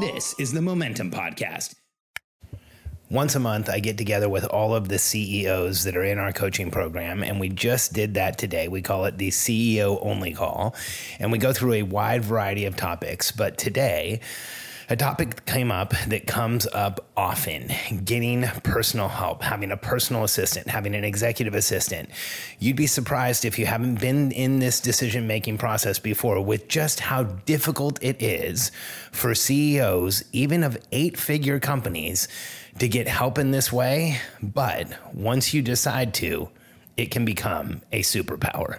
This is the Momentum Podcast. Once a month, I get together with all of the CEOs that are in our coaching program, and we just did that today. We call it the CEO only call, and we go through a wide variety of topics. But today, a topic came up that comes up often getting personal help, having a personal assistant, having an executive assistant. You'd be surprised if you haven't been in this decision making process before with just how difficult it is for CEOs, even of eight figure companies, to get help in this way. But once you decide to, it can become a superpower.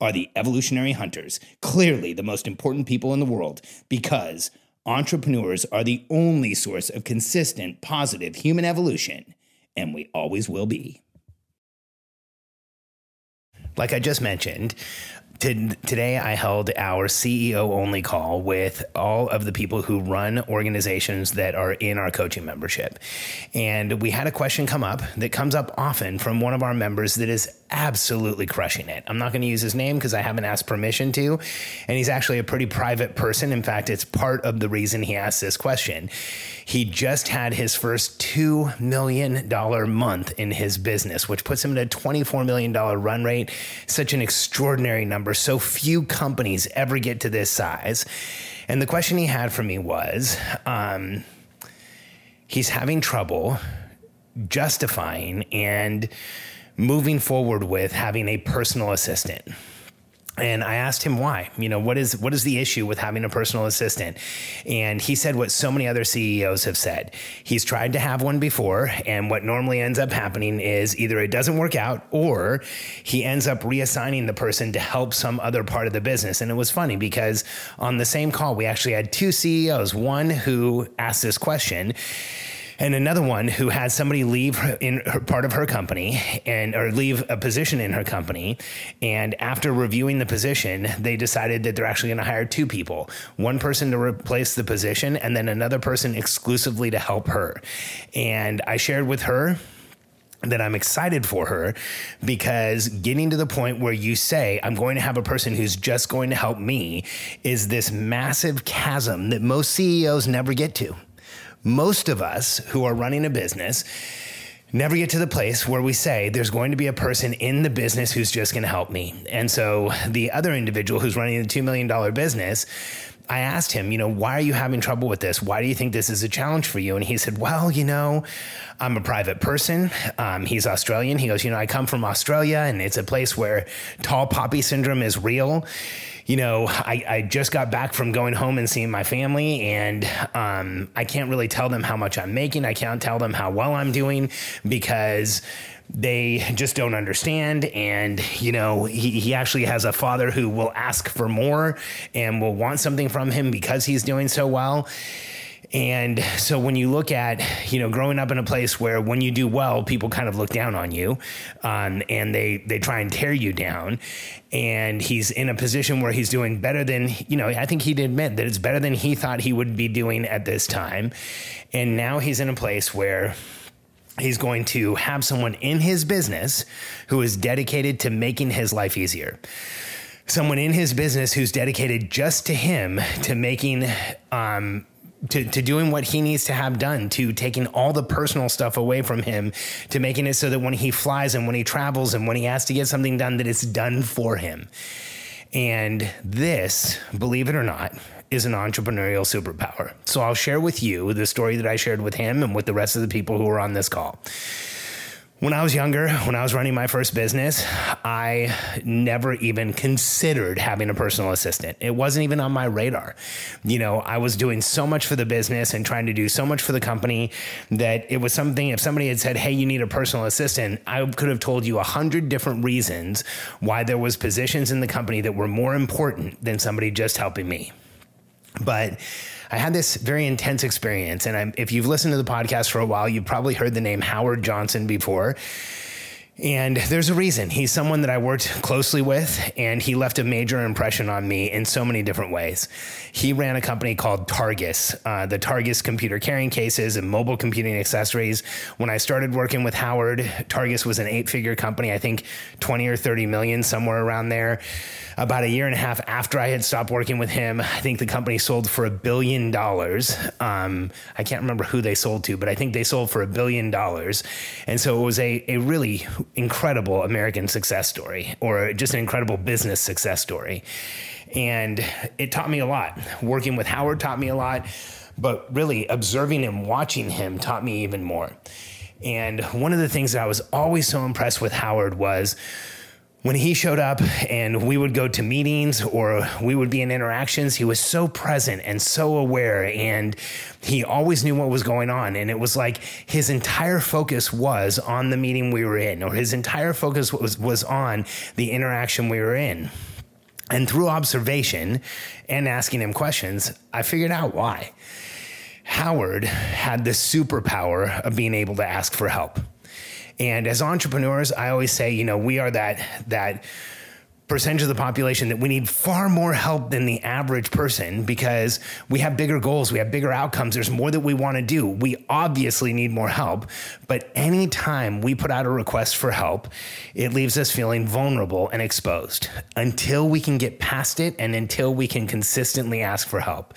are the evolutionary hunters, clearly the most important people in the world, because entrepreneurs are the only source of consistent, positive human evolution, and we always will be. Like I just mentioned, today I held our CEO only call with all of the people who run organizations that are in our coaching membership. And we had a question come up that comes up often from one of our members that is absolutely crushing it. I'm not going to use his name because I haven't asked permission to. And he's actually a pretty private person. In fact, it's part of the reason he asked this question. He just had his first $2 million month in his business, which puts him at a $24 million run rate. Such an extraordinary number. So few companies ever get to this size. And the question he had for me was um, he's having trouble justifying and moving forward with having a personal assistant. And I asked him why. You know, what is what is the issue with having a personal assistant? And he said what so many other CEOs have said. He's tried to have one before, and what normally ends up happening is either it doesn't work out or he ends up reassigning the person to help some other part of the business. And it was funny because on the same call, we actually had two CEOs, one who asked this question and another one who had somebody leave in her, part of her company and or leave a position in her company. And after reviewing the position they decided that they're actually going to hire two people. One person to replace the position and then another person exclusively to help her. And i shared with her that I'm excited for her because getting to the point where you say, I'm going to have a person who's just going to help me is this massive chasm that most CEOs never get to most of us who are running a business never get to the place where we say there's going to be a person in the business who's just going to help me. And so the other individual who's running the $2 million business, I asked him, you know, why are you having trouble with this? Why do you think this is a challenge for you? And he said, well, you know, I'm a private person. Um, he's Australian. He goes, you know, I come from Australia and it's a place where tall poppy syndrome is real you know, I, I just got back from going home and seeing my family, and um, I can't really tell them how much I'm making. I can't tell them how well I'm doing because they just don't understand. And, you know, he, he actually has a father who will ask for more and will want something from him because he's doing so well. And so when you look at, you know, growing up in a place where when you do well, people kind of look down on you um, and they, they try and tear you down. And he's in a position where he's doing better than, you know, I think he'd admit that it's better than he thought he would be doing at this time. And now he's in a place where he's going to have someone in his business who is dedicated to making his life easier someone in his business who's dedicated just to him to making um, to, to doing what he needs to have done, to taking all the personal stuff away from him, to making it so that when he flies and when he travels and when he has to get something done, that it's done for him. And this, believe it or not, is an entrepreneurial superpower. So I'll share with you the story that I shared with him and with the rest of the people who were on this call. When I was younger, when I was running my first business, I never even considered having a personal assistant. It wasn't even on my radar. You know, I was doing so much for the business and trying to do so much for the company that it was something, if somebody had said, Hey, you need a personal assistant, I could have told you a hundred different reasons why there was positions in the company that were more important than somebody just helping me. But I had this very intense experience. And I'm, if you've listened to the podcast for a while, you've probably heard the name Howard Johnson before. And there's a reason. He's someone that I worked closely with, and he left a major impression on me in so many different ways. He ran a company called Targus, uh, the Targus computer carrying cases and mobile computing accessories. When I started working with Howard, Targus was an eight figure company, I think 20 or 30 million, somewhere around there about a year and a half after I had stopped working with him, I think the company sold for a billion dollars. Um, I can't remember who they sold to, but I think they sold for a billion dollars. And so it was a, a really incredible American success story or just an incredible business success story. And it taught me a lot. Working with Howard taught me a lot, but really observing and watching him taught me even more. And one of the things that I was always so impressed with Howard was when he showed up and we would go to meetings or we would be in interactions, he was so present and so aware and he always knew what was going on. And it was like his entire focus was on the meeting we were in, or his entire focus was, was on the interaction we were in. And through observation and asking him questions, I figured out why. Howard had the superpower of being able to ask for help. And as entrepreneurs, I always say, you know, we are that that percentage of the population that we need far more help than the average person because we have bigger goals, we have bigger outcomes, there's more that we want to do. We obviously need more help, but anytime we put out a request for help, it leaves us feeling vulnerable and exposed until we can get past it and until we can consistently ask for help.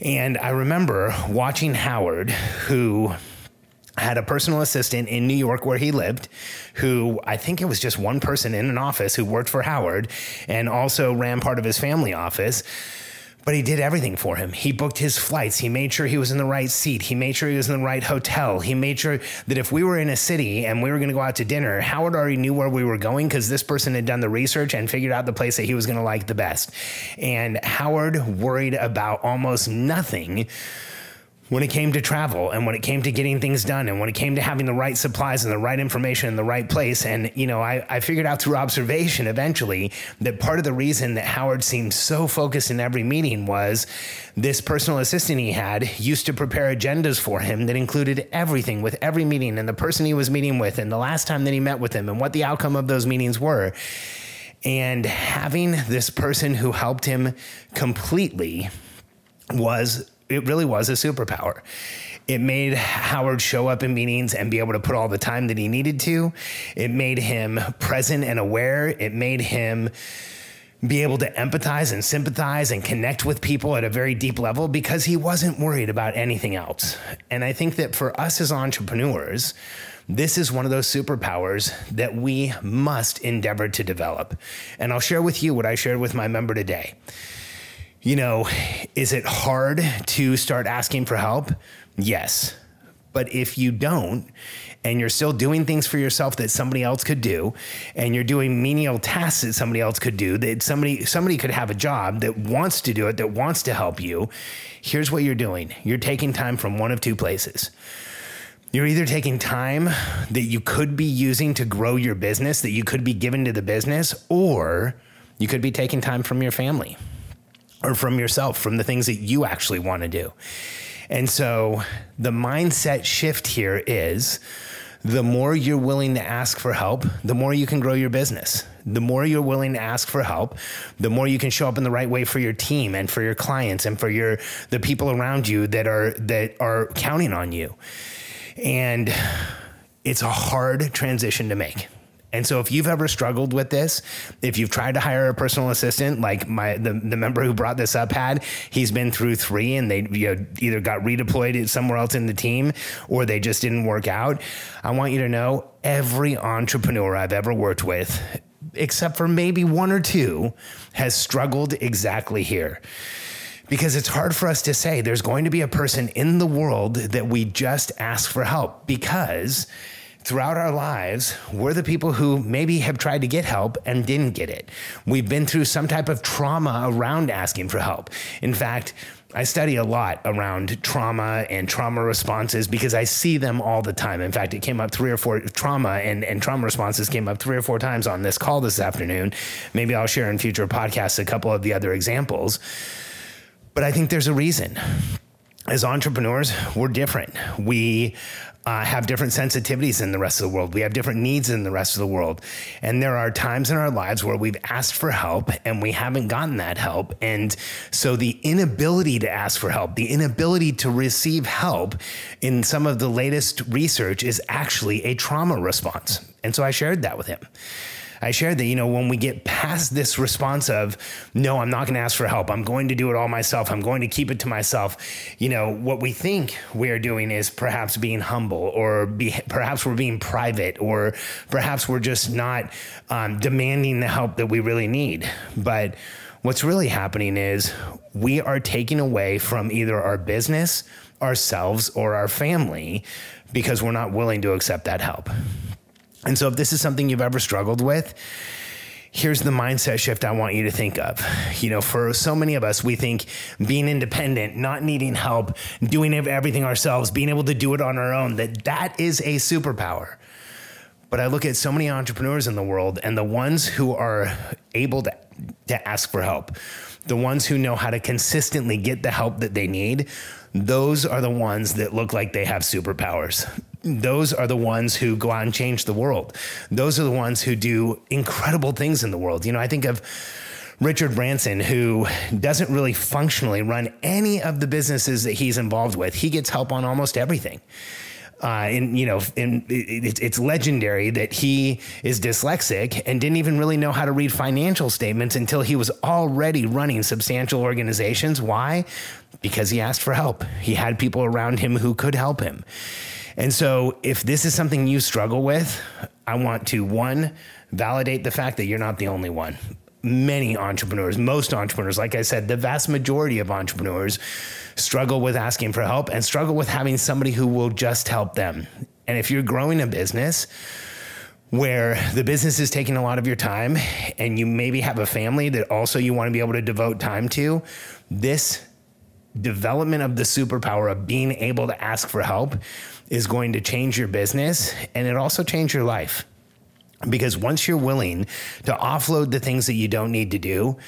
And I remember watching Howard, who had a personal assistant in New York where he lived, who I think it was just one person in an office who worked for Howard and also ran part of his family office. But he did everything for him. He booked his flights. He made sure he was in the right seat. He made sure he was in the right hotel. He made sure that if we were in a city and we were going to go out to dinner, Howard already knew where we were going because this person had done the research and figured out the place that he was going to like the best. And Howard worried about almost nothing when it came to travel and when it came to getting things done and when it came to having the right supplies and the right information in the right place. And, you know, I, I figured out through observation eventually that part of the reason that Howard seemed so focused in every meeting was this personal assistant he had used to prepare agendas for him that included everything with every meeting and the person he was meeting with and the last time that he met with him and what the outcome of those meetings were. And having this person who helped him completely was it really was a superpower. It made Howard show up in meetings and be able to put all the time that he needed to. It made him present and aware. It made him be able to empathize and sympathize and connect with people at a very deep level because he wasn't worried about anything else. And I think that for us as entrepreneurs, this is one of those superpowers that we must endeavor to develop. And I'll share with you what I shared with my member today you know, is it hard to start asking for help? Yes. But if you don't, and you're still doing things for yourself that somebody else could do, and you're doing menial tasks that somebody else could do, that somebody somebody could have a job that wants to do it, that wants to help you, here's what you're doing. You're taking time from one of two places. You're either taking time that you could be using to grow your business, that you could be given to the business, or you could be taking time from your family or from yourself, from the things that you actually want to do. And so the mindset shift here is the more you're willing to ask for help, the more you can grow your business. The more you're willing to ask for help, the more you can show up in the right way for your team and for your clients and for your the people around you that are that are counting on you. And it's a hard transition to make. And so if you've ever struggled with this, if you've tried to hire a personal assistant, like my the, the member who brought this up had, he's been through three and they you know, either got redeployed somewhere else in the team or they just didn't work out. I want you to know every entrepreneur I've ever worked with, except for maybe one or two, has struggled exactly here because it's hard for us to say there's going to be a person in the world that we just ask for help because throughout our lives, we're the people who maybe have tried to get help and didn't get it. We've been through some type of trauma around asking for help. In fact, I study a lot around trauma and trauma responses because I see them all the time. In fact, it came up three or four trauma and, and trauma responses came up three or four times on this call this afternoon. Maybe I'll share in future podcasts a couple of the other examples. But I think there's a reason. As entrepreneurs, we're different. We uh, have different sensitivities than the rest of the world. We have different needs than the rest of the world. And there are times in our lives where we've asked for help and we haven't gotten that help. And so the inability to ask for help, the inability to receive help in some of the latest research is actually a trauma response. And so I shared that with him. I shared that, you know, when we get past this response of, no, I'm not going to ask for help. I'm going to do it all myself. I'm going to keep it to myself. You know, what we think we're doing is perhaps being humble or be, perhaps we're being private or perhaps we're just not um, demanding the help that we really need. But what's really happening is we are taking away from either our business, ourselves, or our family because we're not willing to accept that help. And so, if this is something you've ever struggled with, here's the mindset shift I want you to think of. You know, for so many of us, we think being independent, not needing help, doing everything ourselves, being able to do it on our own, that that is a superpower. But I look at so many entrepreneurs in the world and the ones who are able to, to ask for help, the ones who know how to consistently get the help that they need, those are the ones that look like they have superpowers those are the ones who go out and change the world. Those are the ones who do incredible things in the world. You know, I think of Richard Branson, who doesn't really functionally run any of the businesses that he's involved with. He gets help on almost everything. Uh, and you know, and it, it's legendary that he is dyslexic and didn't even really know how to read financial statements until he was already running substantial organizations. Why? Because he asked for help. He had people around him who could help him. And so, if this is something you struggle with, I want to one, validate the fact that you're not the only one. Many entrepreneurs, most entrepreneurs, like I said, the vast majority of entrepreneurs struggle with asking for help and struggle with having somebody who will just help them. And if you're growing a business, where the business is taking a lot of your time and you maybe have a family that also you want to be able to devote time to, this development of the superpower of being able to ask for help is going to change your business and it also change your life. Because once you're willing to offload the things that you don't need to do,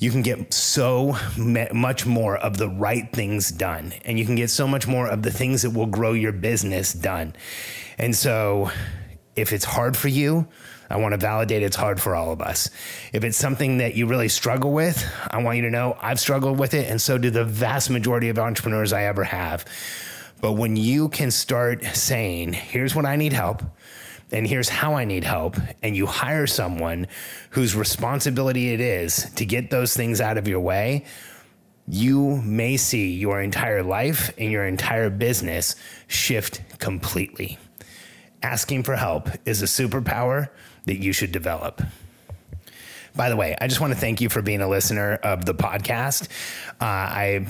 you can get so much more of the right things done. And you can get so much more of the things that will grow your business done. And so, if it's hard for you, I want to validate it's hard for all of us. If it's something that you really struggle with, I want you to know I've struggled with it, and so do the vast majority of entrepreneurs I ever have. But when you can start saying, here's what I need help, and here's how I need help, and you hire someone whose responsibility it is to get those things out of your way, you may see your entire life and your entire business shift completely. Asking for help is a superpower that you should develop. By the way, I just want to thank you for being a listener of the podcast. Uh, I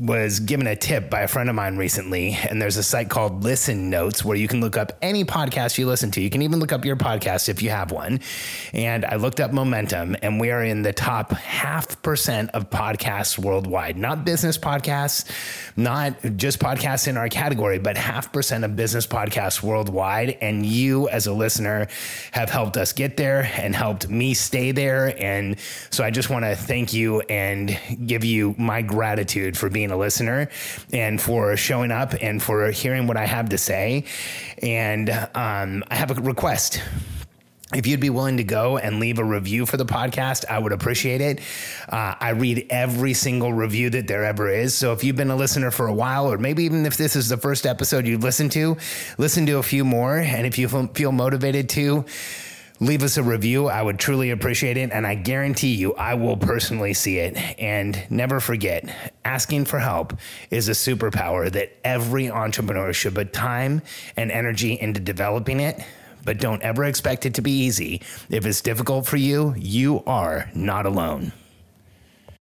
was given a tip by a friend of mine recently, and there's a site called Listen Notes where you can look up any podcast you listen to. You can even look up your podcast if you have one. And I looked up Momentum, and we are in the top half percent of podcasts worldwide, not business podcasts, not just podcasts in our category, but half percent of business podcasts worldwide. And you, as a listener, have helped us get there and helped me stay And so I just want to thank you and give you my gratitude for being a listener and for showing up and for hearing what I have to say. And um, I have a request if you'd be willing to go and leave a review for the podcast, I would appreciate it. Uh, I read every single review that there ever is. So if you've been a listener for a while, or maybe even if this is the first episode you've listened to, listen to a few more. And if you feel motivated to, leave us a review. I would truly appreciate it. And I guarantee you, I will personally see it. And never forget, asking for help is a superpower that every entrepreneur should put time and energy into developing it. But don't ever expect it to be easy. If it's difficult for you, you are not alone.